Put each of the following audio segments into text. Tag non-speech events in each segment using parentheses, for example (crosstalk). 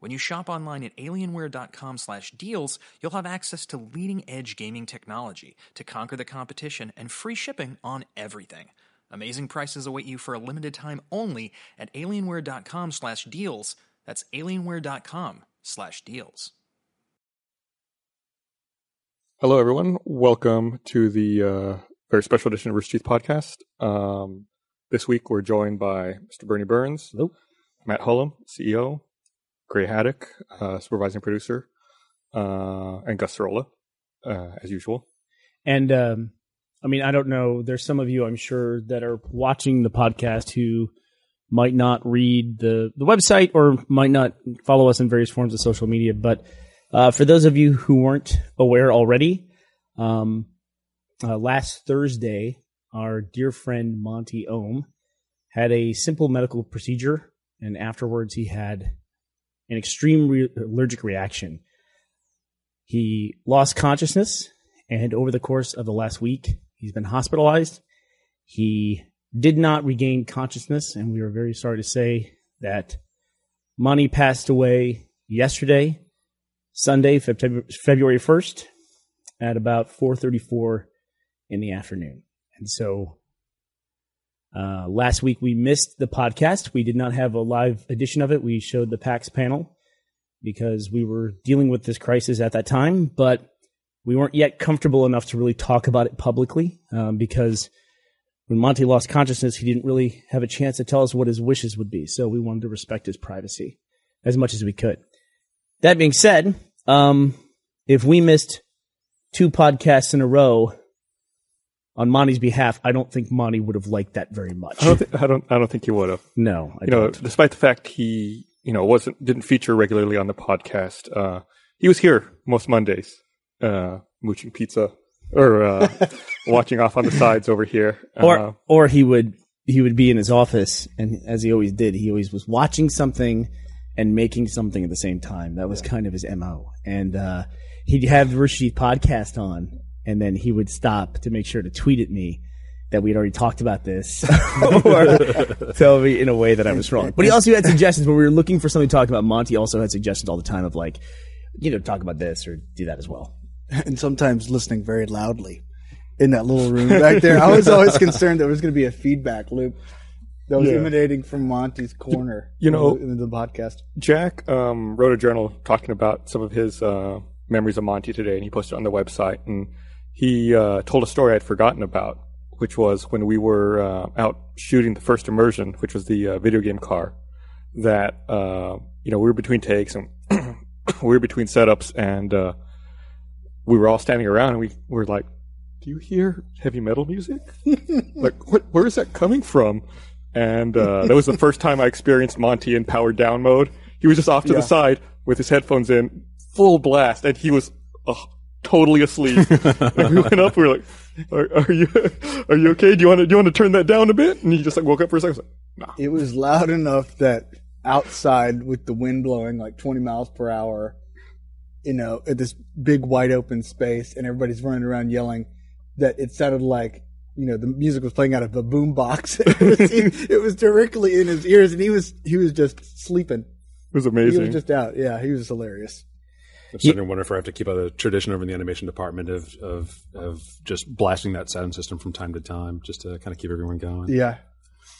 When you shop online at alienware.com/deals, you'll have access to leading-edge gaming technology to conquer the competition and free shipping on everything. Amazing prices await you for a limited time only at alienware.com/deals. That's alienware.com/deals. Hello, everyone. Welcome to the uh, very special edition of Rooster Teeth Podcast. Um, this week, we're joined by Mr. Burnie Burns, Hello. Matt Hullum, CEO, Gray Haddock, uh, supervising producer, uh, and Gus Sorolla, uh, as usual. And um, I mean, I don't know. There's some of you, I'm sure, that are watching the podcast who might not read the the website or might not follow us in various forms of social media. But uh, for those of you who weren't aware already, um, uh, last Thursday, our dear friend Monty Oum had a simple medical procedure, and afterwards he had an extreme re- allergic reaction. He lost consciousness, and over the course of the last week, he's been hospitalized. He did not regain consciousness, and we are very sorry to say that Monty passed away yesterday, Sunday, Feb- February 1st, at about 4:34 in the afternoon. And so uh, last week we missed the podcast. We did not have a live edition of it. We showed the PAX panel because we were dealing with this crisis at that time, but we weren't yet comfortable enough to really talk about it publicly um, because when Monty lost consciousness, he didn't really have a chance to tell us what his wishes would be. So we wanted to respect his privacy as much as we could. That being said, um, if we missed two podcasts in a row on Monty's behalf, I don't think Monty would have liked that very much. I don't, th- I don't, I don't think he would have. no, I You know, don't. despite the fact he, you know, wasn't didn't feature regularly on the podcast, uh, he was here most Mondays, uh, mooching pizza or uh, (laughs) watching off on the sides over here. or Uh, or he would he would be in his office and as he always did he always was watching something and making something at the same time that was kind of his mo and uh, he'd have the Teeth podcast on and then he would stop to make sure to tweet at me that we'd already talked about this (laughs) (laughs) or tell me in a way that I was wrong. But he also had suggestions when we were looking for something to talk about. Monty also had suggestions all the time of like, you know, talk about this or do that as well. and sometimes listening very loudly in that little room back there. I was always (laughs) concerned there was going to be a feedback loop that was Yeah. emanating from Monty's corner. You know- in the podcast. Jack um, wrote a journal talking about some of his uh, memories of Monty today, and he posted it on the website. And he uh, told a story I'd forgotten about, which was when we were uh, out shooting the first immersion, which was the uh, video game car. That uh, you know we were between takes and (clears throat) we were between setups, and uh, we were all standing around, and we were like, "Do you hear heavy metal music? (laughs) like, what, where is that coming from?" And uh, that was the first time I experienced Monty in powered down mode. He was just off to Yeah. the side with his headphones in, full blast, and he was uh, totally asleep. (laughs) and we went up. We were like, are, "Are you are you okay? Do you want to do you want to turn that down a bit?" And he just like woke up for a second. Like, "Nah." It was loud enough that outside with the wind blowing like 20 miles per hour, you know, at this big wide open space and everybody's running around yelling that it sounded like, you know, the music was playing out of a boom box. (laughs) it, was, it was directly in his ears and he was, he was just sleeping. It was amazing. He was just out. Yeah, he was hilarious. I'm starting to wonder if I have to keep a tradition over in the animation department of of of just blasting that sound system from time to time, just to kind of keep everyone going. Yeah.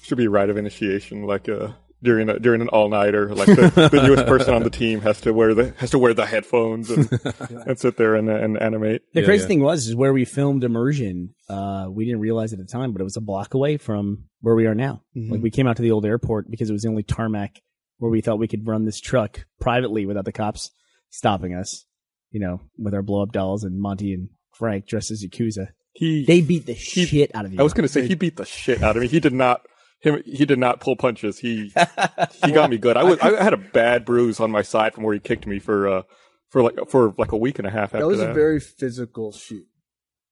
Should be a rite of initiation, like uh, during a, during an all nighter. Like the, the newest person on the team has to wear the has to wear the headphones and, (laughs) and sit there and, and animate. The Yeah, crazy yeah. thing was, is where we filmed immersion. Uh, we didn't realize at the time, but it was a block away from where we are now. Like we came out to the old airport because it was the only tarmac where we thought we could run this truck privately without the cops stopping us. You know, with our blow up dolls and Monty and Frank dressed as Yakuza. He They beat the shit out of you. I was going to say he beat the shit out of me. He did not him he did not pull punches. He (laughs) he got me good. I was I had a bad bruise on my side from where he kicked me for uh for like for like a week and a half after That was that. a very physical shoot.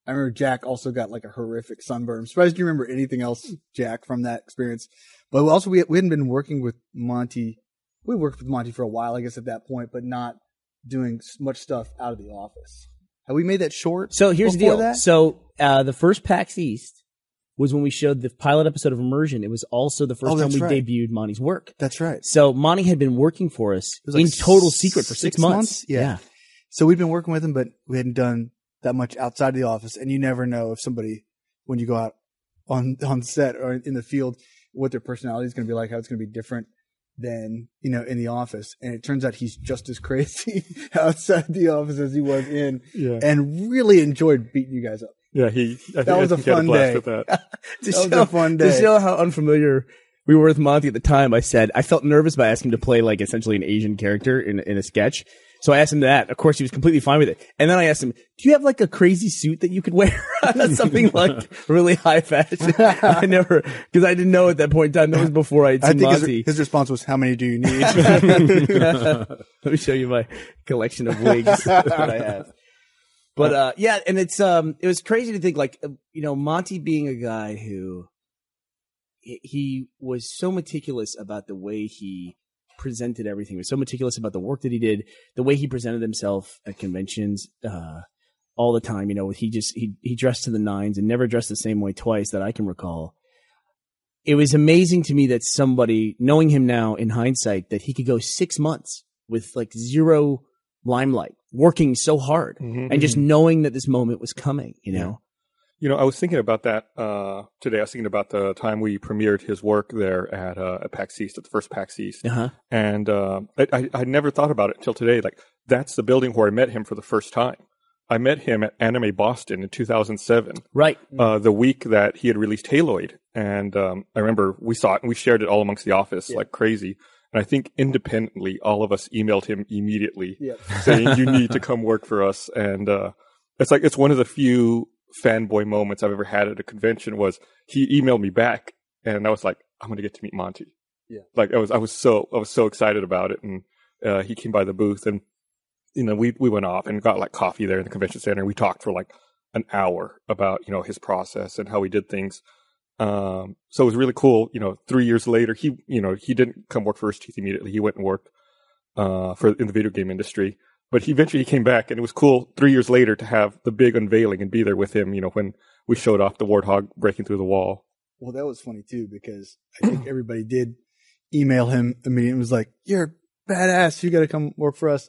I remember Jack also got like a horrific sunburn. I'm surprised you remember anything else, Jack, from that experience. But also, we we hadn't been working with Monty. We worked with Monty for a while, I guess, at that point, but not doing s- much stuff out of the office. Have we made that short? So here's the deal. That? So uh, the first PAX East was when we showed the pilot episode of Immersion. It was also the first Oh, time we right. debuted Monty's work. That's right. So Monty had been working for us like in total secret for six, six months. months? Yeah. So we'd been working with him, but we hadn't done that much outside of the office. And you never know if somebody, when you go out on on set or in the field, what their personality is going to be like, how it's going to be different than you know in the office. And it turns out he's just as crazy (laughs) outside the office as he was in, yeah, and really enjoyed beating you guys up. yeah. He I think, That was I a think he fun blast day. with that. (laughs) To That was a fun day. To show how unfamiliar we were with Monty at the time, I said I felt nervous by asking him to play like essentially an Asian character in in a sketch. So I asked him that. Of course, he was completely fine with it. And then I asked him, "Do you have like a crazy suit that you could wear? (laughs) Something (laughs) like really high fashion?" I never, because I didn't know at that point in time. That was before I had I seen think his, Monty. his response was, "How many do you need?" (laughs) Let me show you my collection of wigs that I have. But uh, yeah, and it's um, it was crazy to think like you know Monty being a guy who he was so meticulous about the way he presented everything. He was so meticulous about the work that he did, the way he presented himself at conventions. Uh, all the time, you know, he just he he dressed to the nines and never dressed the same way twice that I can recall it was amazing to me that somebody, knowing him now in hindsight, that he could go six months with like zero limelight, working so hard, Mhm. and just knowing that this moment was coming. You know, You know, I was thinking about that uh, today. I was thinking about the time we premiered his work there at uh, at PAX East, at the first PAX East, uh huh. and uh, I, I I never thought about it until today. Like that's the building where I met him for the first time. I met him at Anime Boston in 2007, Right. uh, the week that he had released Haloid, and um, I remember we saw it and we shared it all amongst the office like crazy. And I think independently, all of us emailed him immediately Yep. saying, "You (laughs) need to come work for us." And uh, it's like it's one of the few fanboy moments I've ever had at a convention. Was he emailed me back, and I was like, "I'm going to get to meet Monty." Yeah. like I was, I was so, I was so excited about it, and uh, he came by the booth, and you know, we we went off and got like coffee there in the convention center. and We talked for like an hour about you know his process and how he did things. Um, so it was really cool. You know, three years later, he you know he didn't come work for Rooster Teeth immediately. He went and worked uh, for in the video game industry. But he eventually he came back, and it was cool three years later to have the big unveiling and be there with him. You know, when we showed off the warthog breaking through the wall. Well, that was funny too because I think (clears throat) everybody did email him immediately and was like, "You're badass. You got to come work for us."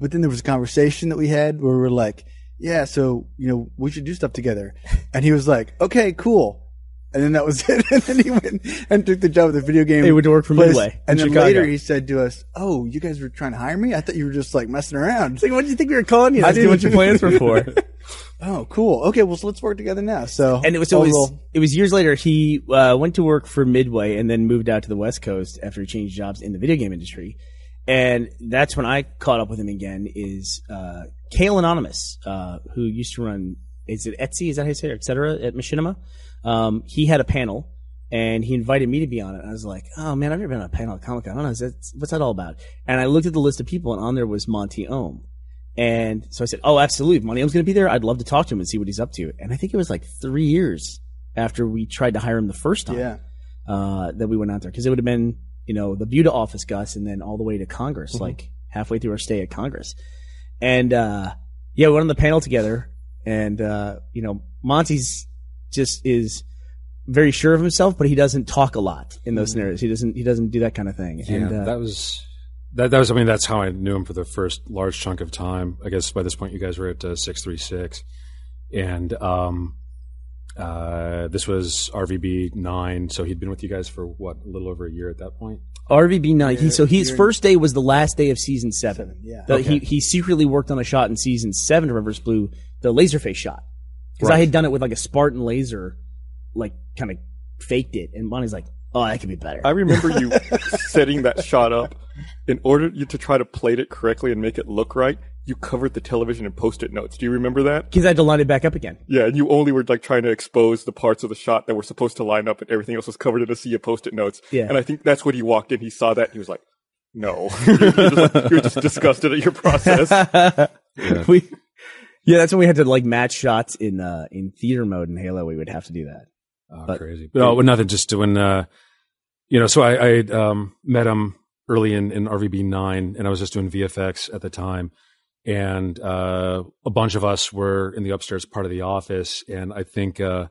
But then there was a conversation that we had where we were like, "Yeah, so you know we should do stuff together," and he was like, "Okay, cool." And then that was (laughs) it. and then he went and took the job at the video game. He went to work for place. Midway And then Chicago. later he said to us, "Oh, you guys were trying to hire me? I thought you were just like messing around." It's like, what do you think we were calling you? I Asking what your plans were for. (laughs) oh, cool. Okay, well, so let's work together now. So and it was always it was years later he uh, went to work for Midway and then moved out to the West Coast after he changed jobs in the video game industry. And that's when I caught up with him again. Is uh, Khail Anonymous, uh, who used to run is it Etsy? Is that how you say it? Et cetera at Machinima. Um, he had a panel and he invited me to be on it. And I was like, oh man, I've never been on a panel at Comic Con. I don't know is that, what's that all about. And I looked at the list of people and on there was Monty Oum. And so I said, "Oh, absolutely, Monty Oum's going to be there. I'd love to talk to him and see what he's up to." And I think it was like three years after we tried to hire him the first time yeah. uh, that we went out there because it would have been, you know, the Buda office, Gus, and then all the way to Congress, like halfway through our stay at Congress. And uh, yeah, we went on the panel together, and uh, you know, Monty's just is very sure of himself, but he doesn't talk a lot in those scenarios. He doesn't he doesn't do that kind of thing. Yeah, and uh, that was that. That was. I mean, that's how I knew him for the first large chunk of time. I guess by this point, you guys were at uh, six three six, and um, uh, this was RVB nine. So he'd been with you guys for what a little over a year at that point. RVB nine. He, so his first day was the last day of season seven. Seven, yeah. The- Okay. He he secretly worked on a shot in season seven of Red vs. Blue, the laser face shot, because I had done it with like a Spartan laser, like kind of faked it, and Bonnie's like, "Oh, that could be better." I remember you (laughs) setting that shot up in order to try to plate it correctly and make it look right. You covered the television in post-it notes. Do you remember that? Because I had to line it back up again. Yeah, and you only were like trying to expose the parts of the shot that were supposed to line up, and everything else was covered in a sea of post-it notes. Yeah. and I think that's when he walked in. He saw that, and he was like, No, (laughs) you're, just, you're just disgusted at your process. (laughs) we, yeah, that's when we had to like match shots in uh in theater mode in Halo. We would have to do that. Oh, But- crazy. But oh, nothing. Just when, uh, you know, so I, I um, met him early in, in RVB nine, and I was just doing VFX at the time, and uh, a bunch of us were in the upstairs part of the office, and I think. Uh,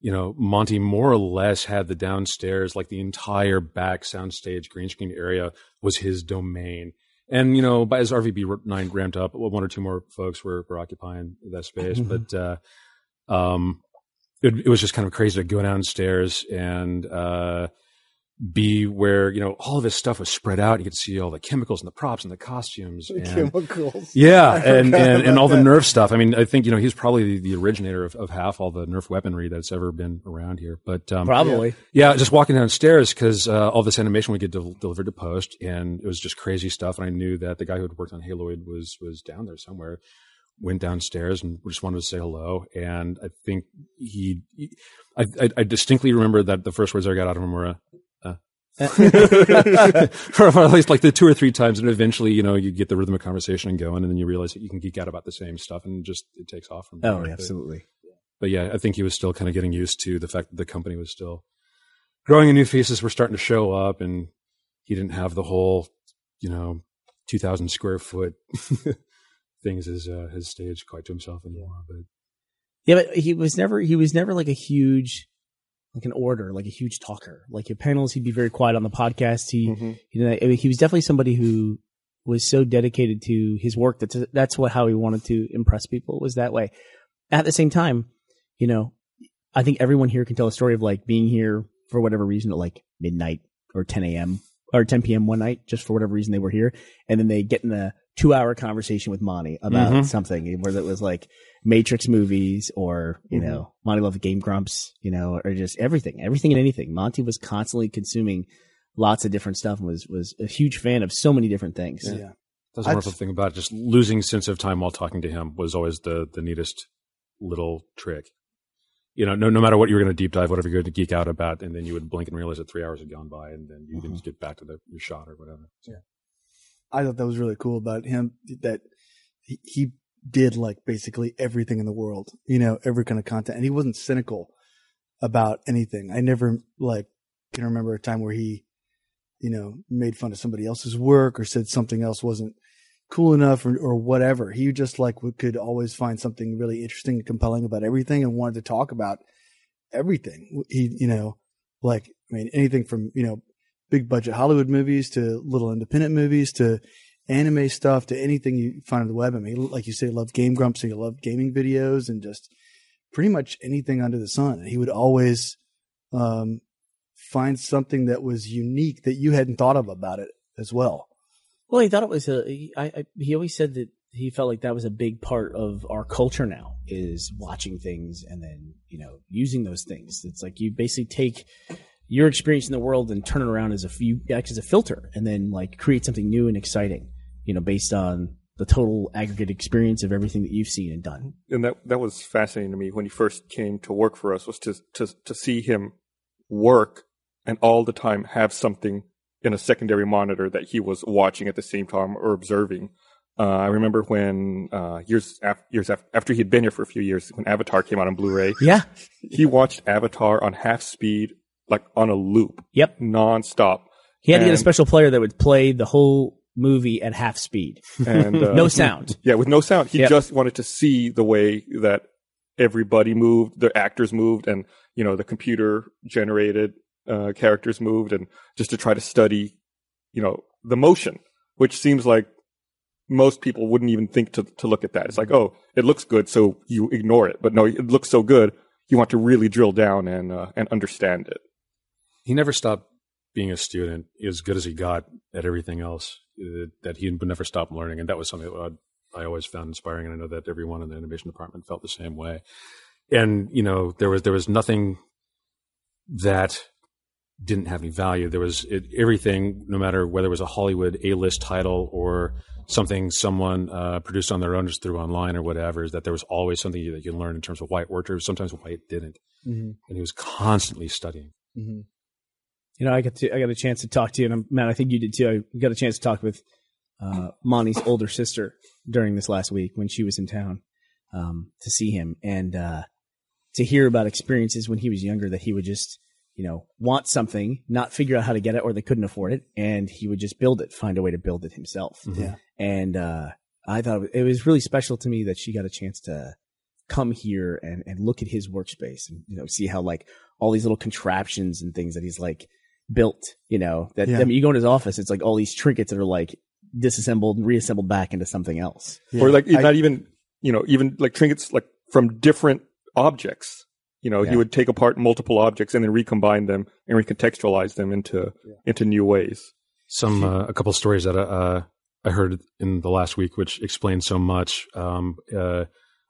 you know, Monty more or less had the downstairs, like the entire back soundstage green screen area was his domain. And, you know, by as RVB nine ramped up, one or two more folks were, were occupying that space. But, uh, um, it, it was just kind of crazy to go downstairs and, uh, be where, you know, all of this stuff was spread out. You could see all the chemicals and the props and the costumes. And, Chemicals. (laughs) yeah, and, and, and about all the that. Nerf stuff. I mean, I think you know he's probably the, the originator of, of half all the Nerf weaponry that's ever been around here. But um, Probably. yeah, just walking downstairs because uh, all this animation would get del- delivered to post, and it was just crazy stuff. And I knew that the guy who had worked on Haloid was was down there somewhere. Went downstairs and just wanted to say hello. And I think he, he I, I, I distinctly remember that the first words I got out of him were. (laughs) Uh, uh. or at least like the two or three times, and eventually, you know, you get the rhythm of conversation going, and then you realize that you can geek out about the same stuff, and just it takes off from there. Oh, But- absolutely. but yeah, I think he was still kind of getting used to the fact that the company was still growing and new faces were starting to show up and he didn't have the whole, you know, 2000 square foot (laughs) things as uh, his stage quite to himself anymore. But Yeah, but he was never he was never like a huge like an orator, like a huge talker. Like at panels, he'd be very quiet on the podcast. He Mhm. you know I mean, he was definitely somebody who was so dedicated to his work that that's what how he wanted to impress people was that way. At the same time, you know, I think everyone here can tell a story of like being here for whatever reason at like midnight or 10 a.m. or 10 p.m. one night, just for whatever reason they were here, and then they get in a two-hour conversation with Monty about Mhm. something, whether it was like Matrix movies or you Mhm. know Monty loved the Game Grumps, you know, or just everything, everything and anything. Monty was constantly consuming lots of different stuff and was was a huge fan of so many different things. Yeah. that's the wonderful thing about it. Just losing sense of time while talking to him was always the, the neatest little trick. You know, no, no matter what you were going to deep dive, whatever you're going to geek out about, and then you would blink and realize that three hours had gone by, and then you Mm-hmm. didn't get back to the, your shot or whatever. So, I thought that was really cool about him that he, did like basically everything in the world, you know, every kind of content. And he wasn't cynical about anything. I never like can remember a time where he, you know, made fun of somebody else's work or said something else wasn't cool enough or, or whatever. He just like could always find something really interesting and compelling about everything and wanted to talk about everything. He, you know, like, I mean, anything from, you know, big budget Hollywood movies to little independent movies to anime stuff to anything you find on the web. I mean, like you say, loved Game Grumps, so he loved gaming videos and just pretty much anything under the sun. And he would always um, find something that was unique that you hadn't thought of about it as well. Well, he thought it was a. He, I, I, he always said that he felt like that was a big part of our culture now is watching things and then you know using those things. It's like you basically take your experience in the world and turn it around as a you act as a filter and then like create something new and exciting. You know, based on the total aggregate experience of everything that you've seen and done. and that that was fascinating to me when he first came to work for us was to to to see him work and all the time have something in a secondary monitor that he was watching at the same time or observing. Uh, I remember when uh, years af- years af- after he had been here for a few years, when Avatar came out on Blu-ray, Yeah. he watched Avatar on half speed, like on a loop, Yep. nonstop. He had to get a And- special player that would play the whole movie at half speed, And (laughs) uh, no sound. (laughs) Yeah, with no sound. He Yep. just wanted to see the way that everybody moved, the actors moved, and you know the computer generated uh, characters moved, and just to try to study, you know, the motion, which seems like most people wouldn't even think to to look at that. It's like, oh, it looks good, so you ignore it. But no, it looks so good, you want to really drill down and uh, and understand it. He never stopped being a student as good as he got at everything else uh, that he would never stop learning. And that was something that I, always found inspiring. And i know that everyone in the animation department felt the same way. And you know there was there was nothing that didn't have any value. There was it, everything no matter whether it was a hollywood a-list title or something someone uh, produced on their own just through online or whatever is that there was always something that you can learn in terms of why it worked or sometimes why it didn't. Mm-hmm. and he was constantly studying. Mm-hmm. You know, I got to, I got a chance to talk to you, and I'm, Matt, I think you did too. I got a chance to talk with uh, Monty's older sister during this last week when she was in town um, to see him, and uh, to hear about experiences when he was younger that he would just, you know, want something, not figure out how to get it, or they couldn't afford it, and he would just build it, find a way to build it himself. Yeah. And uh, I thought it was really special to me that she got a chance to come here and, and look at his workspace and you know see how like all these little contraptions and things that he's like built. You know that Yeah. I mean, you go in his office, it's like all these trinkets that are like disassembled and reassembled back into something else. or like I- not even you know even like trinkets like from different objects. You know, Yeah. he would take apart multiple objects and then recombine them and recontextualize them into into new ways. some uh, a couple stories that uh, I heard in the last week, which explain so much. Um, uh,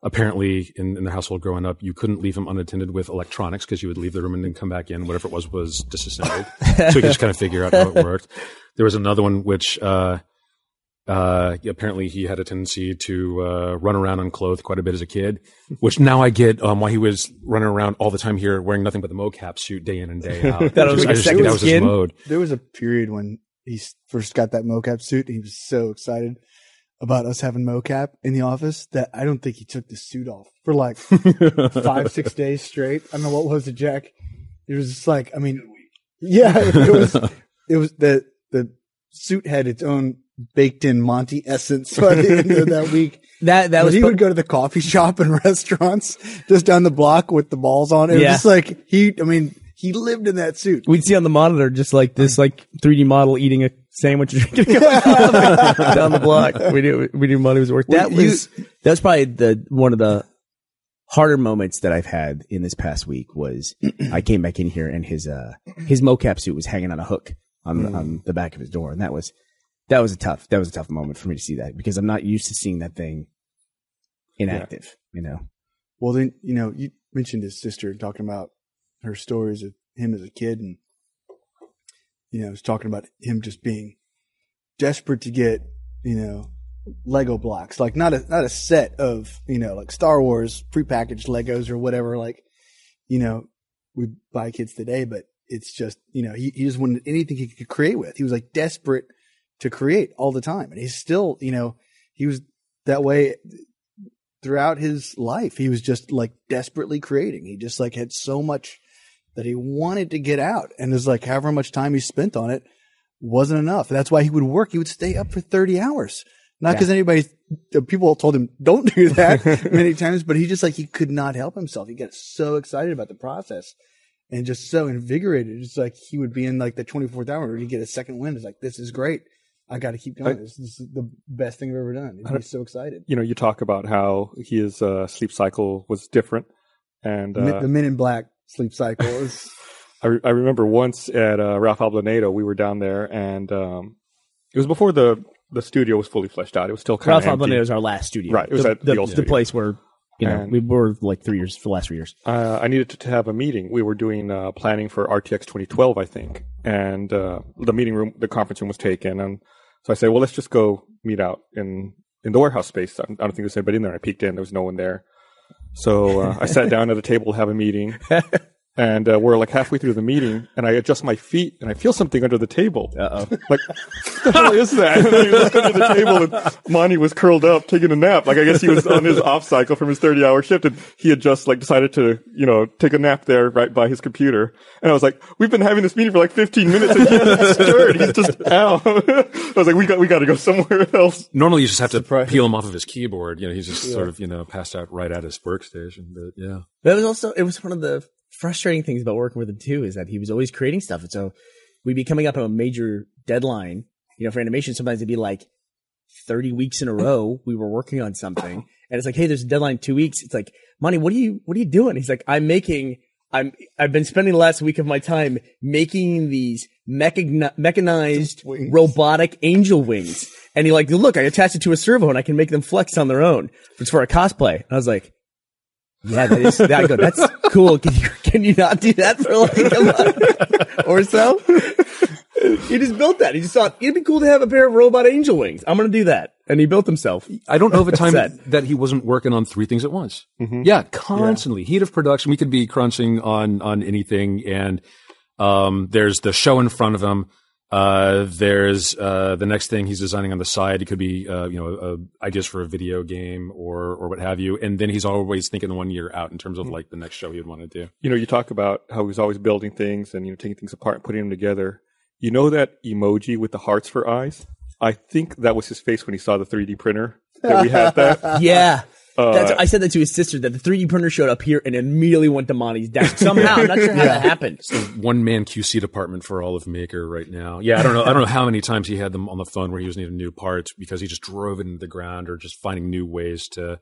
apparently, in, in their household growing up, you couldn't leave him unattended with electronics because you would leave the room and then come back in. Whatever it was was disassembled, (laughs) so you could just kind of figure out how it worked. There was another one which. Uh, uh, apparently he had a tendency to uh, run around unclothed quite a bit as a kid, which now I get um, why he was running around all the time here wearing nothing but the mocap suit day in and day (laughs) out. That was Just- like just second that was his skin? mode. There was a period when he first got that mocap suit. He was so excited about us having mocap in the office that I don't think he took the suit off for like (laughs) five, six days straight. I don't know what was it, Jack. It was just like, I mean, yeah, it was, (laughs) (laughs) it was the, the suit had its own baked in Monty essence by the end of that week. That that But was he pro- would go to the coffee shop and restaurants just down the block with the balls on it. It was just like he, I mean, he lived in that suit. we'd see on the monitor just like this mm. like 3D model eating a sandwich (laughs) drinking coffee (laughs) down the block. We knew we knew money was worth. That Well, you- was that was probably the one of the harder moments that I've had in this past week was I came back in here and his uh his mocap suit was hanging on a hook on the, on the back of his door and that was that was a tough that was a tough moment for me to see that because I'm not used to seeing that thing inactive. You know. Well, then, you know, you mentioned his sister talking about her stories of him as a kid and, you know, was talking about him just being desperate to get, you know, Lego blocks, like not a, not a set of, you know, like Star Wars prepackaged Legos or whatever, like, you know, we buy kids today, but it's just, you know, he, he just wanted anything he could create with. He was like desperate to create all the time. And he's still, you know, he was that way throughout his life. He was just like desperately creating. He just like had so much that he wanted to get out. And it's like however much time he spent on it wasn't enough. That's why he would work. He would stay up for 30 hours. Not because anybody, uh, people told him don't do (laughs) that many times, but he just like, he could not help himself. He got so excited about the process and just so invigorated. It's like he would be in like the 24th hour where he'd get a second wind. It's like, this is great. I got to keep going. I- this, this is the best thing I've ever done. He'd be so excited. You know, you talk about how his uh, sleep cycle was different, and uh, the Men in Black sleep cycle is (laughs) I, re- I remember once at uh, Ralph Ablanedo, we were down there, and um, it was before the the studio was fully fleshed out. It was still kind Ralph of empty. Ablanedo is our last studio. Right, it was the, at the old studio. place where you know And- we were like three years for the last three years. uh, I needed to, to have a meeting. We were doing uh, planning for RTX 2012, I think, and uh, the meeting room, the conference room was taken, and so I said, "Well, let's just go meet out in in the warehouse space." I don't think there's anybody in there. I peeked in, there was no one there, so uh, I sat down at a table to have a meeting. (laughs) And uh, we're like halfway through the meeting, and I adjust my feet, and I feel something under the table. Uh oh. (laughs) Like, what the hell is that? And I looked under the table, and Monty was curled up taking a nap. Like, I guess he was on his off cycle from his 30 hour shift, and he had just, like, decided to, you know, take a nap there right by his computer. And I was like, we've been having this meeting for like 15 minutes, and he hasn't stirred. He's just out. (laughs) I was like, we got, we got to go somewhere else. Normally, you just have to Surprise. peel him off of his keyboard. You know, he's just sort of you know passed out right at his workstation. But yeah, That was also it was one of the frustrating things about working with him too is that he was always creating stuff, and so we'd be coming up on a major deadline. You know, for animation, sometimes it'd be like thirty weeks in a row we were working on something, and it's like, hey, there's a deadline in two weeks. It's like, Monty, what are you what are you doing? He's like, I'm making. I'm, I've been spending the last week of my time making these mechani- mechanized Wings. robotic angel wings. And he like, look, I attached it to a servo and I can make them flex on their own. It's for a cosplay. And I was like, yeah, that is, that, that's cool. Can you, can you not do that for like a month (laughs) or so? He just built that. He just thought it'd be cool to have a pair of robot angel wings. I'm going to do that. And he built himself. I don't know of a (laughs) time Set. that he wasn't working on three things at once. Yeah, constantly heat of production. We could be crunching on on anything, and Um, there's the show in front of him. Uh, there's uh, the next thing he's designing on the side. It could be uh, you know uh, ideas for a video game or or what have you. And then he's always thinking one year out in terms of like the next show he'd want to do. You know, you talk about how he's always building things and you know taking things apart and putting them together. You know that emoji with the hearts for eyes? I think that was his face when he saw the 3D printer that we had (laughs) that. Yeah. That's, Uh, I said that to his sister that the 3D printer showed up here and immediately went to Monty's desk. Somehow, I'm not sure how that happened. It's the One man QC department for all of Maker right now. Yeah, I don't know. I don't know how many times he had them on the phone where he was needing new parts because he just drove it into the ground or just finding new ways to,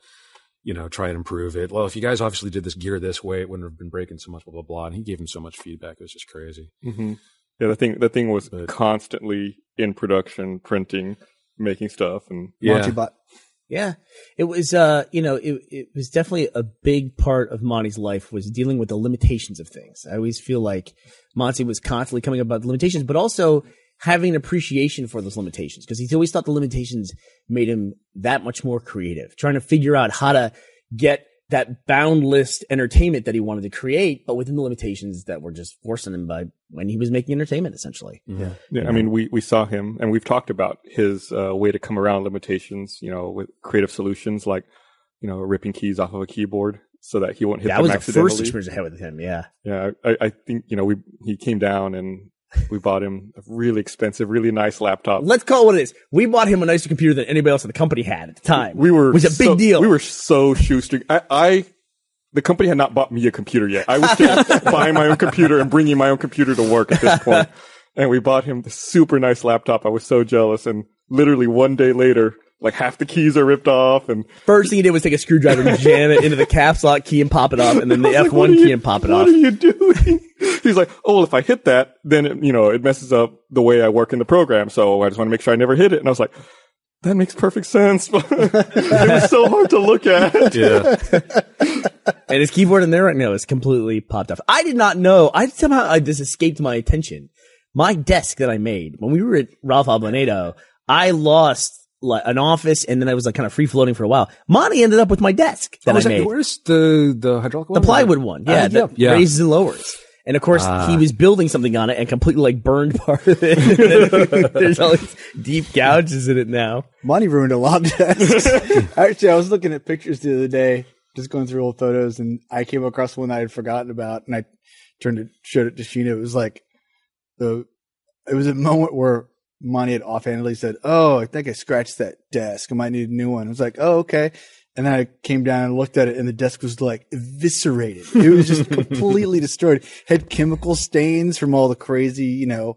you know, try and improve it. Well, if you guys obviously did this gear this way, it wouldn't have been breaking so much. Blah blah blah. And he gave him so much feedback. It was just crazy. hmm Yeah, the thing the thing was But- constantly in production, printing, making stuff, and Yeah. Monty bot. Yeah. It was, uh, you know, it, it was definitely a big part of Monty's life was dealing with the limitations of things. I always feel like Monty was constantly coming up about the limitations, but also having an appreciation for those limitations because he's always thought the limitations made him that much more creative, trying to figure out how to get that boundless entertainment that he wanted to create, but within the limitations that were just forcing him by when he was making entertainment, essentially. Yeah. Yeah, I mean, we, we saw him, and we've talked about his uh, way to come around limitations. You know, with creative solutions like, you know, ripping keys off of a keyboard so that he won't hit that them was the accidentally. first experience I had with him. Yeah. Yeah, I, I think you know we he came down and we bought him a really expensive, really nice laptop. Let's call it what it is. We bought him a nicer computer than anybody else in the company had at the time. We were It was a big deal. We were so shoestring. I, I the company had not bought me a computer yet. I was still (laughs) buying my own computer and bringing my own computer to work at this point. And we bought him the super nice laptop. I was so jealous. And literally one day later, like half the keys are ripped off and First thing he did was take a screwdriver and jam it into the caps lock key and pop it off, and then the I F1 like, key you- and pop it what off. What are you doing? He's like, oh, well, if I hit that, then it, you know it messes up the way I work in the program. So I just want to make sure I never hit it. And I was like, that makes perfect sense. But (laughs) it was so hard to look at. Yeah. And his keyboard in there right now is completely popped off. I did not know. I somehow I, this escaped my attention. My desk that I made when we were at Ralph Ablanedo, I lost like an office, and then I was like kind of free floating for a while. Monty ended up with my desk that Oh, I is that- made. where's the the hydraulic one, The plywood one, yeah, Uh, that yeah. raises and lowers. And of course, Ah. he was building something on it and completely like burned (laughs) part of it. (laughs) There's all these deep gouges in it now. Monty ruined a lot of desks. (laughs) Actually, I was looking at pictures the other day, just going through old photos, and I came across one I had forgotten about, and I turned it, showed it to Sheena. It was like the, it was a moment where Monty had offhandedly said, "Oh, I think I scratched that desk. I might need a new one." I was like, "Oh, okay." And then I came down and looked at it, and the desk was like eviscerated. It was just (laughs) completely destroyed. Had chemical stains from all the crazy, you know,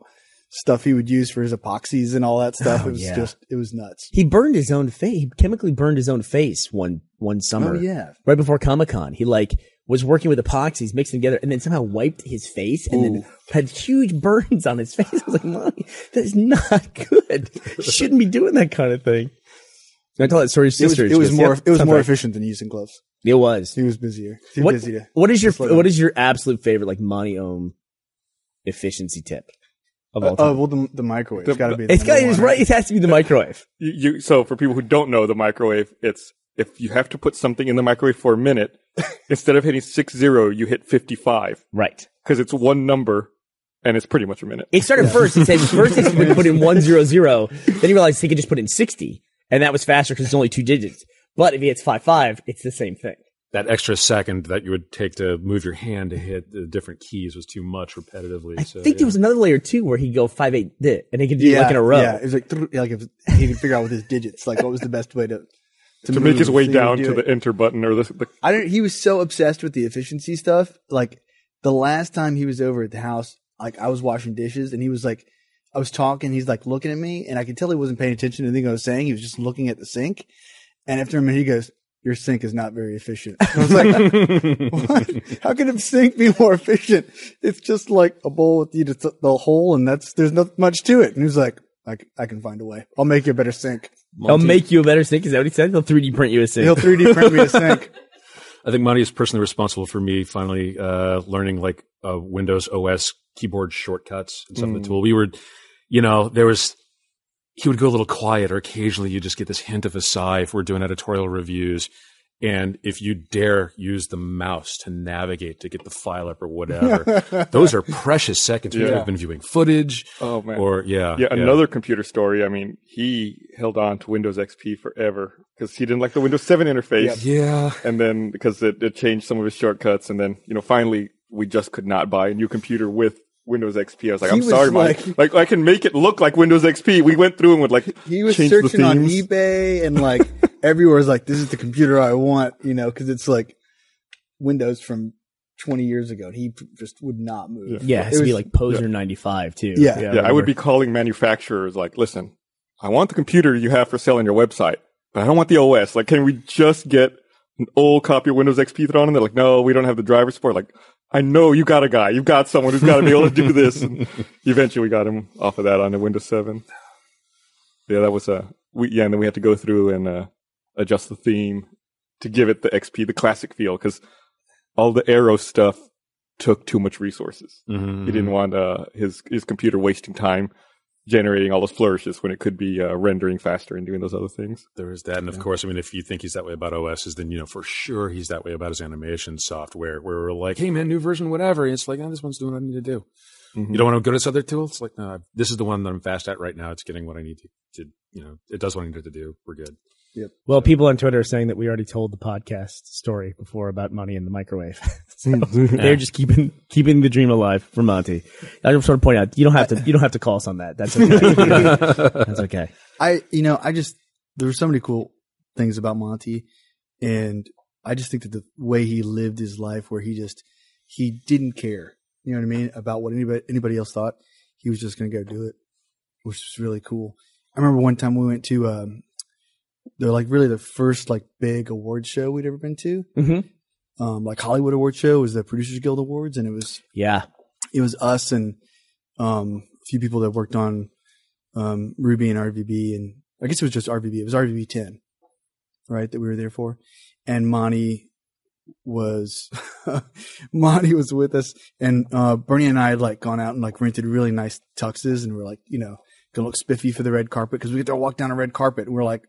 stuff he would use for his epoxies and all that stuff. Oh, it was yeah. just, it was nuts. He burned his own face. He chemically burned his own face one one summer. Oh yeah. right before Comic Con. He like was working with epoxies, mixed them together, and then somehow wiped his face, and then had huge (laughs) burns on his face. I was like, "Mommy, that is not good. You shouldn't be doing that kind of thing." I told that story to It was, it was more it was more more. efficient than using gloves. It was. He was busier. Too What, busy to. what is your what is your absolute favorite like Monty Oum efficiency tip of all Oh time? well, the, the microwave. It's got to be. The it's got it's right. It has to be the microwave. (laughs) You, you, so for people who don't know the microwave, it's if you have to put something in the microwave for a minute, (laughs) instead of hitting six zero, you hit 55 Right. because it's one number and it's pretty much a minute. It started first. It said (laughs) first he would put in one zero zero. Then he realized he could just put in sixty, and that was faster because it's only two digits. But if he hits five five, it's the same thing. That extra second that you would take to move your hand to hit the different keys was too much repetitively. I so, think yeah. there was another layer too where he'd go five eight, and he could do it Yeah, like in a row. Yeah, it was like thr- like if he could figure out with his digits, like what was the best way to To make his way so down do to it. the enter button or the, the I don't. He was so obsessed with the efficiency stuff. Like the last time he was over at the house, like I was washing dishes, and he was like, I was talking. He's like looking at me, and I could tell he wasn't paying attention to anything I was saying. He was just looking at the sink. And after a minute, he goes, "Your sink is not very efficient." I was like, (laughs) "What? How can a sink be more efficient? It's just like a bowl with you just the hole, and that's there's not much to it." And he was like, "I, c- I can find a way. I'll make you a better sink. I'll make you a better sink. Is that what he said? He'll three D print you a sink. He'll 3D print me a (laughs) sink." I think Monty is personally responsible for me finally uh, learning like uh, Windows OS keyboard shortcuts and stuff. in The tool we were, you know, there was he would go a little quiet, or occasionally you just get this hint of a sigh if we're doing editorial reviews, And if you dare use the mouse to navigate to get the file up or whatever, (laughs) those are precious seconds. People Yeah. have been viewing footage, Oh man. or yeah, yeah, another computer story. I mean, he held on to Windows XP forever because he didn't like the Windows 7 interface. yeah. And then because it, it changed some of his shortcuts, and then you know finally we just could not buy a new computer with Windows XP. I was like, He I'm was sorry, Mike. like- Like, I can make it look like Windows XP. We went through and would like He was change the searching on eBay and like (laughs) everywhere is like, this is the computer I want, you know, because it's like Windows from 20 years ago. And he just would not move. Yeah, it has to be like Poser ninety five too. Yeah. Yeah, I would be calling manufacturers like, listen, I want the computer you have for sale on your website, but I don't want the OS. Like, can we just get an old copy of Windows XP thrown in? They're like, no, we don't have the driver support. Like, I know you got a guy. You've got someone who's got to be able to do this. And eventually we got him off of that on the Windows 7. Yeah, that was a, we, yeah, and then we had to go through and, uh, adjust the theme to give it the XP, the classic feel, because all the arrow stuff took too much resources. Mhm. He didn't want uh, his his computer wasting time generating all those flourishes when it could be uh, rendering faster and doing those other things. There is that, and of course, I mean, if you think he's that way about OSs, then you know for sure he's that way about his animation software. Where we're like, "Hey, man, new version, whatever." And it's like, "Oh, this one's doing what I need to do." Mhm. You don't want to go to this other tool. It's like, no, this is the one that I'm fast at right now. It's getting what I need to, to you know, it does what I need it to do. We're good. Well, people on Twitter are saying that we already told the podcast story before about Monty in the microwave. (laughs) so (laughs) they're just keeping keeping the dream alive for Monty. I just want to point out you don't have to you don't have to call us on that. That's okay. (laughs) That's okay. I, you know, I just, there were so many cool things about Monty. And I just think that the way he lived his life where he just, he didn't care, you know what I mean, about what anybody, anybody else thought. He was just going to go do it, which was really cool. I remember one time we went to, um, they're like really the first like big award show we'd ever been to. Mm-hmm. Um, like Hollywood Award Show was the Producers Guild Awards, and it was Yeah. it was us and um, a few people that worked on um, Ruby and RVB, and I guess it was just RVB. It was RVB ten, right? That we were there for, and Monty was (laughs) Monty was with us, and uh, Burnie and I had like gone out and like rented really nice tuxes, and we're like, you know, gonna look spiffy for the red carpet because we get to walk down a red carpet, and we're like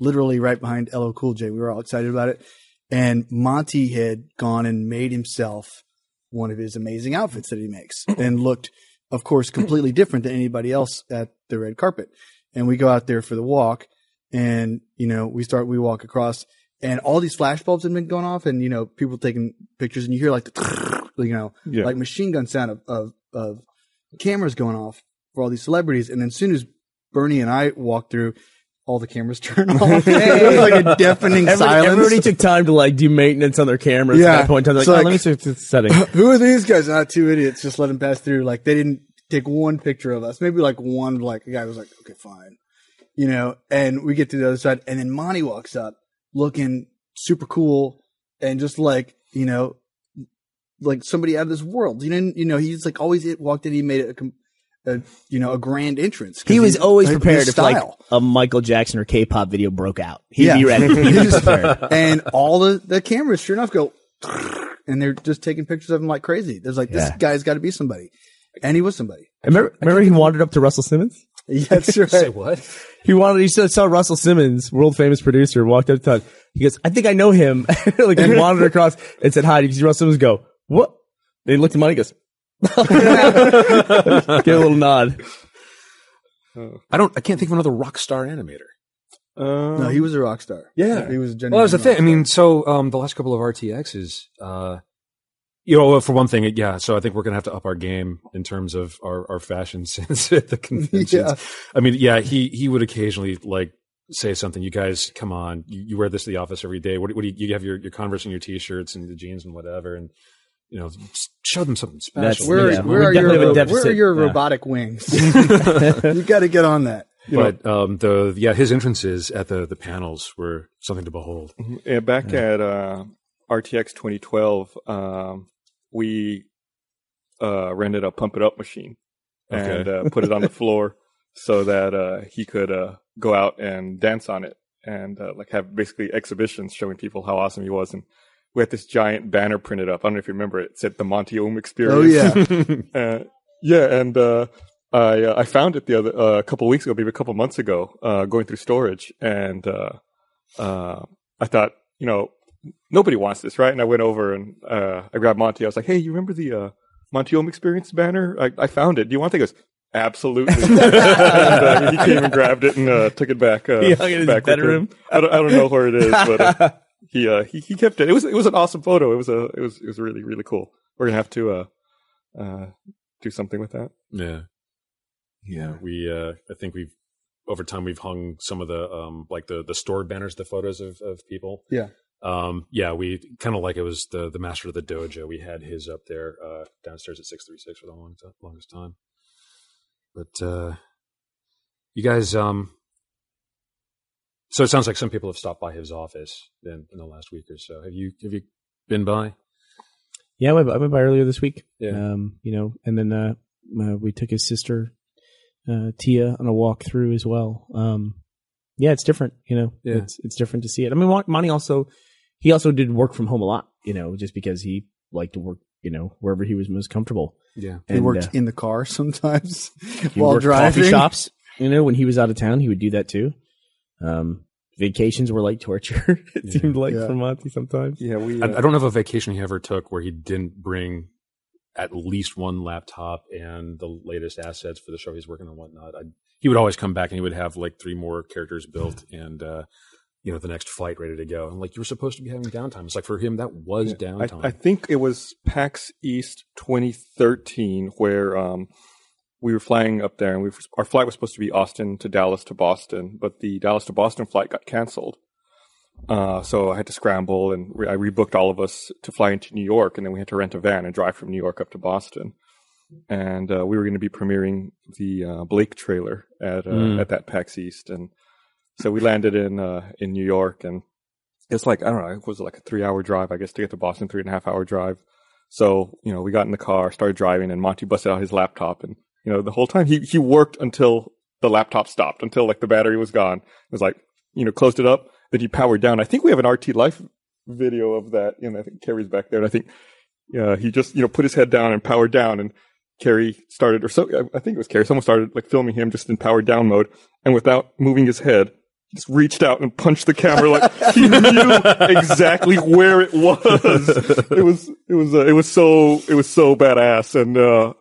literally right behind LL Cool J. We were all excited about it, and Monty had gone and made himself one of his amazing outfits that he makes (clears throat) and looked, of course, completely different than anybody else at the red carpet. And we go out there for the walk and, you know, we start, we walk across and all these flash bulbs have been going off and, you know, people taking pictures and you hear like the, (clears throat) you know, Yeah. like machine gun sound of, of, of cameras going off for all these celebrities. And then as soon as Bernie and I walk through, all the cameras (laughs) turn off. (laughs) it was like a deafening Everybody, silence. everybody took time to like do maintenance on their cameras at that point in time. They're It's Like, oh, like- oh, let me switch the setting. (laughs) who are these guys? Not two idiots. Just let them pass through. Like they didn't take one picture of us. Maybe like one. Like a guy was like, okay, fine, you know. And we get to the other side, and then Monty walks up, looking super cool, and just like you know, like somebody out of this world. You know, you know, he's like always it walked in. He made it a, com- a you know a grand entrance. He was always his prepared if like a Michael Jackson or K-pop video broke out. He'd Yeah. be ready. (laughs) He was (laughs) prepared. and all the, the cameras, sure enough, go, (laughs) and they're just taking pictures of him like crazy. There's like, this Yeah. guy's got to be somebody. And he was somebody. Remember, remember he wandered up to Russell Simmons? Yeah, that's right. what? He wanted. He saw, saw Russell Simmons, world famous producer, walked up to him. He goes, "I think I know him." like he wandered across and said hi. You see Russell Simmons go, "What?" They looked at Monty. He goes, (laughs) "Give a little nod." I don't. I can't think of another rock star animator. Uh, No, he was a rock star. Yeah. He was a genuine Well, that was the thing. I mean, so um, the last couple of RTXs, uh, you know, for one thing, yeah. So I think we're gonna have to up our game in terms of our, our fashion (laughs) sense at the conventions. Yeah. I mean, yeah, he he would occasionally like say something. You guys, come on, you, you wear this to the office every day. What, what do you, you have your your Converse and your t-shirts and the jeans and whatever, and you know, show them something That's- special. Where, Yeah, where, are definitely have a your, where are your Yeah. robotic wings? (laughs) (laughs) you got to get on that. but um, the yeah, his entrances at the the panels were something to behold. Yeah, back at uh, RTX 2012, um, we uh, rented a pump it up machine and Okay. uh, put it on the floor (laughs) so that uh, he could uh, go out and dance on it and uh, like have basically exhibitions showing people how awesome he was. And we had this giant banner printed up. I don't know if you remember it. It said the Monty Oum Experience. Oh, yeah. (laughs) uh, yeah, and uh, I uh, I found it the other uh, a couple weeks ago, maybe a couple months ago, uh, going through storage, and uh, uh, I thought, you know, nobody wants this, right? And I went over and uh, I grabbed Monty. I was like, hey, you remember the uh, Monty Home Experience banner? I, I found it. Do you want it? He goes, absolutely. (laughs) and, uh, he came and grabbed it and uh, took it back. Uh, He hung it in his bedroom. I don't, I don't know where it is, but uh, (laughs) he, uh, he he kept it. It was it was an awesome photo. It was a it was it was really really cool. We're gonna have to uh, uh, do something with that. Yeah. Yeah. We, uh, I think we've, over time, we've hung some of the, um, like the, the store banners, the photos of, of people. Yeah. Um, yeah, we kind of like it was the, the master of the dojo. We had his up there, uh, downstairs at 636 for the long, longest time. But, uh, you guys, um, so it sounds like some people have stopped by his office in, in the last week or so. Have you, have you been by? Yeah, I went, I went by earlier this week. Yeah. Um, you know, and then uh, uh, we took his sister uh, Tia on a walk through as well. Um, yeah, it's different. You know, Yeah. it's it's different to see it. I mean, Mon- Monty also he also did work from home a lot. You know, just because he liked to work. You know, wherever he was most comfortable. Yeah. He worked uh, in the car (laughs) sometimes he while worked driving. coffee shops. You know, when he was out of town, he would do that too. Um, vacations were like torture. (laughs) it Yeah. seemed like Yeah. for Monty sometimes. Yeah, we. I, Uh, I don't know of a vacation he ever took where he didn't bring at least one laptop and the latest assets for the show he's working on and whatnot. I, he would always come back and he would have like three more characters built and, uh, you know, the next flight ready to go. I'm like, you were supposed to be having downtime. It's like for him, that was I, downtime. I think it was PAX East 2013 where um, we were flying up there, and we our flight was supposed to be Austin to Dallas to Boston, but the Dallas to Boston flight got canceled. Uh, so I had to scramble, and re- I rebooked all of us to fly into New York, and then we had to rent a van and drive from New York up to Boston. And uh, we were going to be premiering the uh, Blake trailer at uh, Mm. at that PAX East, and so we landed in uh, in New York, and it's like I don't know, it was like a three hour drive, I guess, to get to Boston, three and a half hour drive. So you know, we got in the car, started driving, and Monty busted out his laptop, and you know, the whole time he he worked until the laptop stopped, until like the battery was gone. It was like you know, closed it up, then he powered down. I think we have an RT Life video of that, and I think Kerry's back there, and I think yeah, he just you know put his head down and powered down, and Kerry started, or so I- I think it was Kerry. Someone started like filming him just in powered down mode, and without moving his head, he just reached out and punched the camera like (laughs) he knew exactly where it was. It was it was uh, it was so it was so badass, and uh,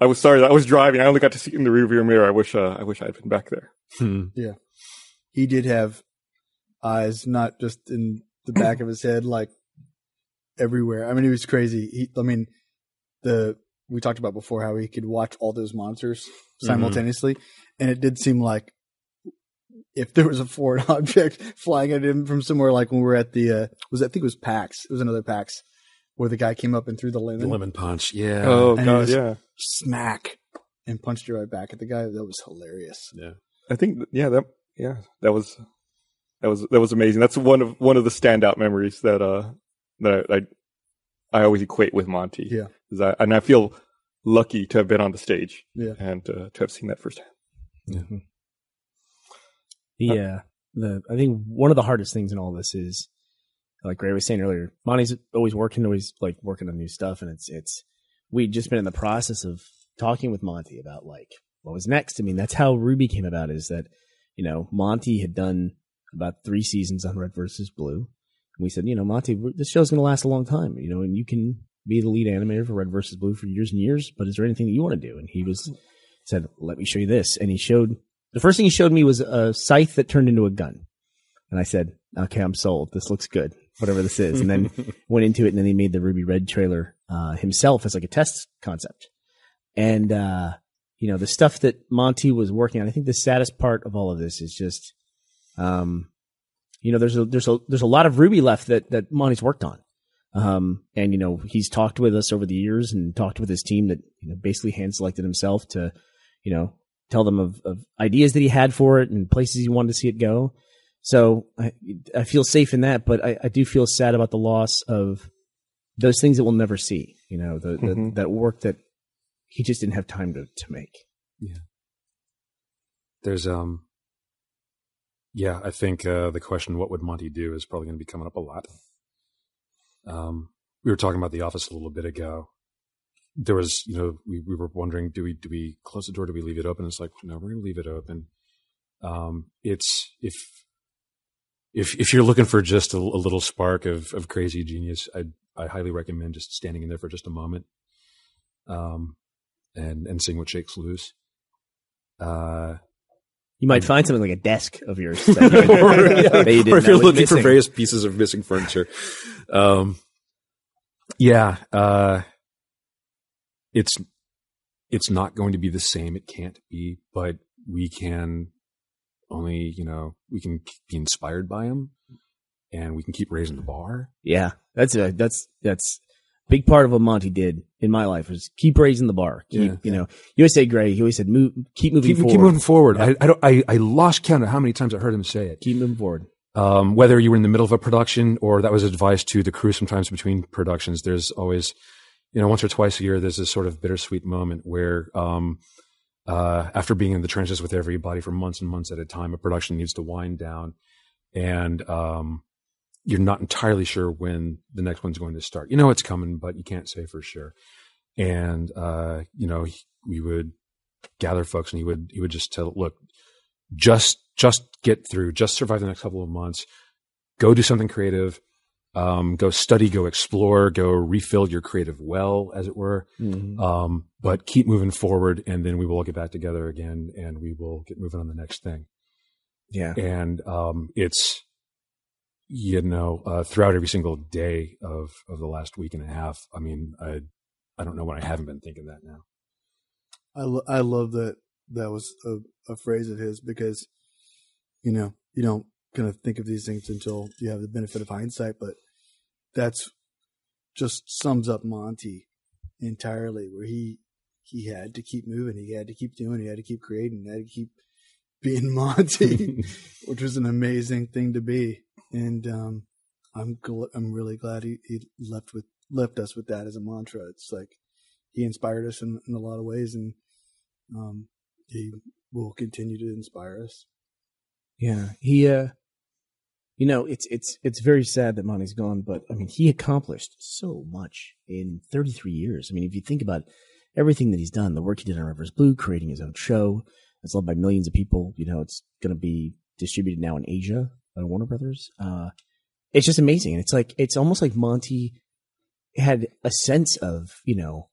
I was sorry that I was driving. I only got to see it in the rearview mirror. I wish uh, I wish I had been back there. Hmm. he did have eyes not just in the back of his head, like everywhere. I mean, he was crazy. He, I mean, the we talked about before how he could watch all those monsters simultaneously, and it did seem like if there was a foreign (laughs) object flying at him from somewhere, like when we were at the uh, was I think it was PAX, it was another PAX where the guy came up and threw the lemon, the lemon punch. Yeah. Oh And god, yeah. smack, and punched you right back at the guy. That was hilarious. Yeah. I think yeah that yeah that was that was that was amazing. That's one of one of the standout memories that uh that I I, I always equate with Monty. Yeah. 'Cause I, and I feel lucky to have been on the stage Yeah. and uh, to have seen that firsthand. The uh, the I think one of the hardest things in all this is like Ray was saying earlier, Monty's always working, always like working on new stuff, and it's it's we'd just been in the process of talking with Monty about like what was next. I mean, that's how RWBY came about. Is that you know Monty had done about three seasons on Red versus Blue, and we said, you know, Monty, this show's going to last a long time, you know, and you can be the lead animator for Red versus Blue for years and years. But is there anything that you want to do? And he was said, let me show you this, and he showed the first thing he showed me was a scythe that turned into a gun. And I said, okay, I'm sold. This looks good, whatever this is. And then (laughs) went into it and then he made the RWBY Red trailer, uh, himself as like a test concept. And, uh, you know, the stuff that Monty was working on, I think the saddest part of all of this is just, um, you know, there's a, there's a, there's a lot of RWBY left that, that Monty's worked on. Um, and you know, he's talked with us over the years and talked with his team that, you know, basically hand selected himself to, you know, tell them of, of ideas that he had for it and places he wanted to see it go. So I, I feel safe in that, but I, I do feel sad about the loss of those things that we'll never see. You know, the, the Mhm. that work that he just didn't have time to, to make. Yeah. There's um yeah, I think uh the question what would Monty do is probably going to be coming up a lot. Um we were talking about the office a little bit ago. There was, you know, we, we were wondering do we do we close the door, do we leave it open? It's like, no, we're going to leave it open. Um it's if if if you're looking for just a, a little spark of of crazy genius, I I highly recommend just standing in there for just a moment, um, and and seeing what shakes loose. Uh, You might find something like a desk of yours. (laughs) Or, didn't or if you're looking for various pieces of missing furniture. Um, yeah, uh, it's it's not going to be the same. It can't be, but we can only, you know, we can be inspired by him, and we can keep raising the bar. Yeah, that's a that's that's big part of what Monty did in my life was keep raising the bar. Keep, Yeah. You know, you always say, Gray. He always said, move, keep moving Keep, forward. keep moving forward. I I, don't, I I lost count of how many times I heard him say it. Keep moving forward. um, whether you were in the middle of a production or that was advice to the crew sometimes between productions there's always you know once or twice a year there's this sort of bittersweet moment where um, uh, after being in the trenches with everybody for months and months at a time a production needs to wind down and um, you're not entirely sure when the next one's going to start you know it's coming but you can't say for sure and uh, you know he- we would gather folks and he would he would just tell look just just get through, just survive the next couple of months. Go do something creative. Um, go study, go explore, go refill your creative well, as it were. Um, but keep moving forward, and then we will all get back together again, and we will get moving on the next thing. Yeah. And um, it's you know uh, throughout every single day of of the last week and a half. I mean, I I don't know when I haven't been thinking that now. I, lo- I love that that was a, a phrase of his because, you know, you don't kind of think of these things until you have the benefit of hindsight, but that's just sums up Monty entirely where he, he had to keep moving. He had to keep doing, he had to keep creating, he had to keep (laughs) being Monty, (laughs) which was an amazing thing to be. And, um, I'm, gl- I'm really glad he, he left with, left us with that as a mantra. It's like, he inspired us in, in a lot of ways and, um, he will continue to inspire us. Yeah. He, uh, you know, it's, it's, it's very sad that Monty's gone, but I mean, he accomplished so much in 33 years. I mean, if you think about everything that he's done, the work he did on Red versus Blue, creating his own show, it's loved by millions of people. You know, it's going to be distributed now in Asia by Warner Brothers. Uh, it's just amazing. And it's like, it's almost like Monty had a sense of, you know,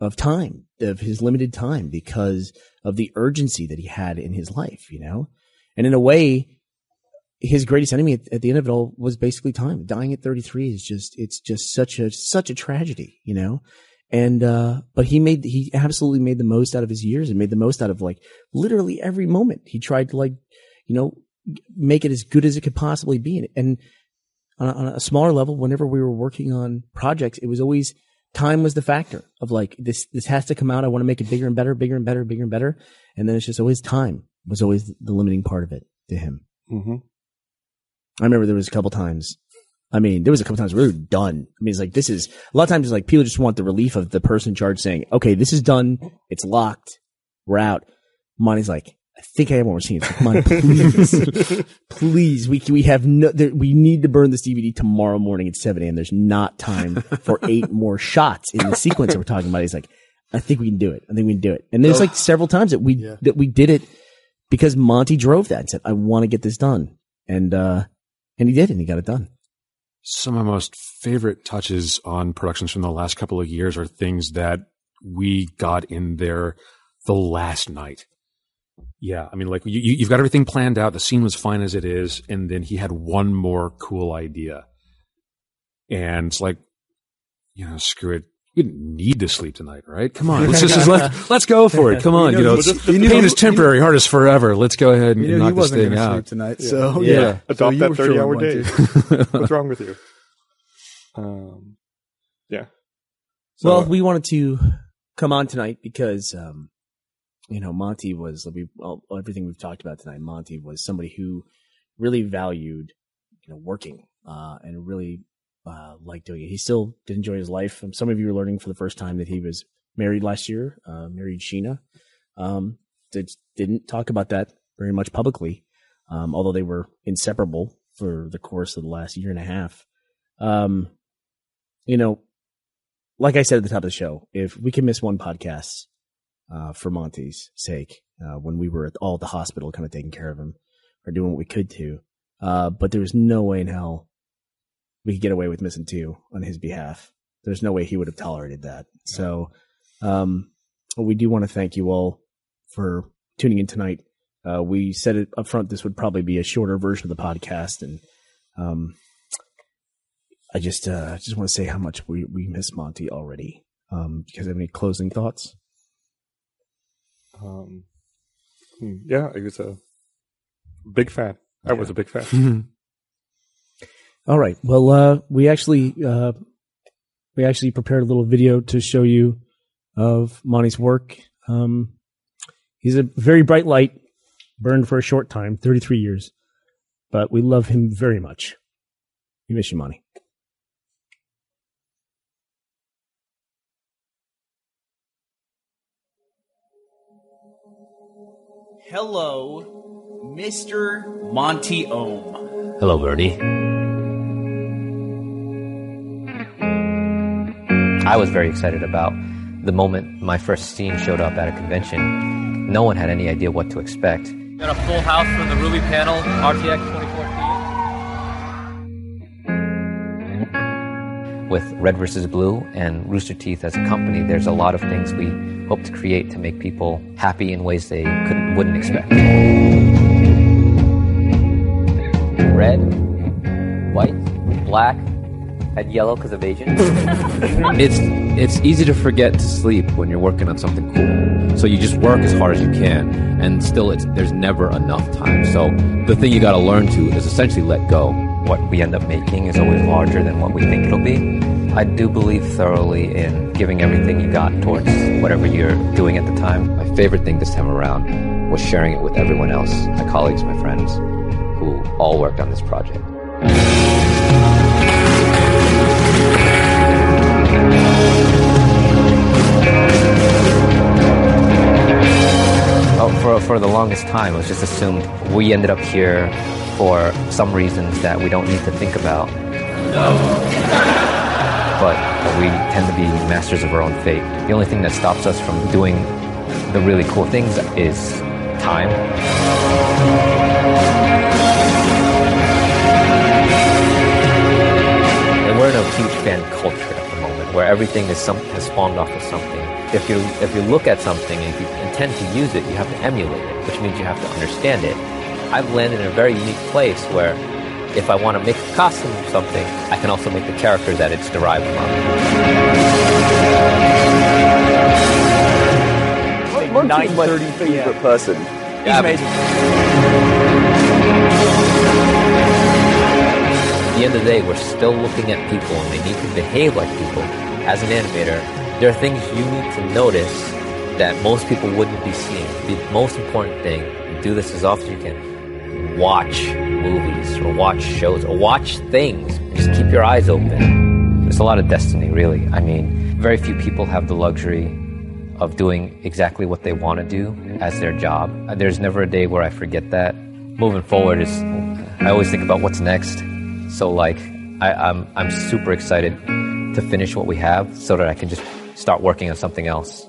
of time, of his limited time because of the urgency that he had in his life, you know? And in a way, his greatest enemy at, at the end of it all was basically time. Dying at 33 is just, it's just such a, such a tragedy, you know? And, uh, but he made, he absolutely made the most out of his years and made the most out of like literally every moment. He tried to like, you know, make it as good as it could possibly be. And on a, on a smaller level, whenever we were working on projects, it was always time was the factor of like this. This has to come out. I want to make it bigger and better, bigger and better, bigger and better. And then it's just always time was always the limiting part of it to him. Mm-hmm. I remember there was a couple times. I mean, there was a couple times we were done. I mean, it's like this is a lot of times. It's like people just want the relief of the person in charge saying, "Okay, this is done. It's locked. We're out." Monty's like, "I think I have one more scene. It's like, Monty, please, (laughs) please, we we have no. There, we need to burn this DVD tomorrow morning at seven a.m. There's not time for eight more shots in the sequence that we're talking about." He's like, "I think we can do it. I think we can do it." And there's like several times that we Yeah. that we did it because Monty drove that and said, "I want to get this done," and uh and he did, and he got it done. some of my most favorite touches on productions from the last couple of years are things that we got in there the last night. Yeah, I mean, like you, you- you've got everything planned out. The scene was fine as it is, and then he had one more cool idea, and it's like, you know, screw it. You didn't need to sleep tonight, right? Come on, (laughs) let's just let's, let's go for it. Come on, you know, knew- it's, you knew- pain is temporary, heart is forever. Let's go ahead and You knock he this wasn't thing out. sleep tonight, so Yeah. yeah. Adopt So that 30 hour one day. (laughs) What's wrong with you? Um, yeah. So, well, uh, we wanted to come on tonight because, um, you know, Monty was we all, everything we've talked about tonight. Monty was somebody who really valued, you know, working uh, and really uh, liked doing it. He still did enjoy his life. Um, some of you are learning for the first time that he was married last year, uh, married Sheena. Um, did, didn't talk about that very much publicly, um, although they were inseparable for the course of the last year and a half. Um, you know, like I said at the top of the show, if we can miss one podcast uh, for Monty's sake, uh, when we were at all at the hospital, kind of taking care of him or doing what we could to, Uh, but there was no way in hell we could get away with missing two on his behalf. There's no way he would have tolerated that. So, um, we do want to thank you all for tuning in tonight. Uh, we said it up front. This would probably be a shorter version of the podcast. And, um, I just, uh, just want to say how much we, we miss Monty already. Um, do you have any closing thoughts? Um, hmm, yeah, he was a big fan. I was a big fan. (laughs) All right. Well, uh, we actually uh, we actually prepared a little video to show you of Monty's work. Um, he's a very bright light, burned for a short time, 33 years, but we love him very much. We miss you, Monty. Hello, Mr. Monty Oum. Hello, Burnie. I was very excited about the moment my first scene showed up at a convention. No one had any idea what to expect. Got a full house from the RWBY panel, RTX 2014. With Red vs. Blue and Rooster Teeth as a company, there's a lot of things we hope to create to make people happy in ways they couldn't, wouldn't expect. Red, white, black, and yellow because of Asian. (laughs) it's it's easy to forget to sleep when you're working on something cool. So you just work as hard as you can, and still, it's there's never enough time. So the thing you got to learn to is essentially let go. What we end up making is always larger than what we think it'll be. I do believe thoroughly in giving everything you got towards whatever you're doing at the time. My favorite thing this time around was sharing it with everyone else, my colleagues, my friends, who all worked on this project. Oh, for, for the longest time, it was just assumed we ended up here for some reasons that we don't need to think about. No. but we tend to be masters of our own fate. The only thing that stops us from doing the really cool things is time. And we're in a huge fan culture at the moment where everything is some, has spawned off of something. If you, if you look at something and if you intend to use it, you have to emulate it, which means you have to understand it. I've landed in a very unique place where if I want to make a costume of something, I can also make the character that it's derived from. Monty's my favorite person. He's Yeah, amazing. At the end of the day, we're still looking at people and they need to behave like people. As an animator, there are things you need to notice that most people wouldn't be seeing. The most important thing, do this as often as you can, watch movies or watch shows or watch things. Just keep your eyes open. There's a lot of destiny, really. I mean, very few people have the luxury of doing exactly what they want to do as their job. There's never a day where I forget that. Moving forward is, I always think about what's next. So like, I, I'm I'm super excited to finish what we have so that I can just start working on something else.